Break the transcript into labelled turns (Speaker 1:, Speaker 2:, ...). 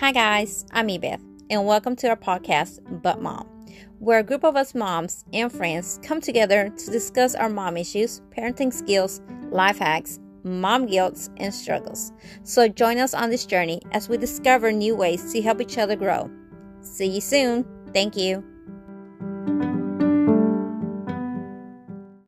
Speaker 1: Hi, guys, I'm Ebeth, and welcome to our podcast, But Mom, where a group of us moms and friends come together to discuss our mom issues, parenting skills, life hacks, mom guilt, and struggles. So join us on this journey as we discover new ways to help each other grow. See you soon. Thank you.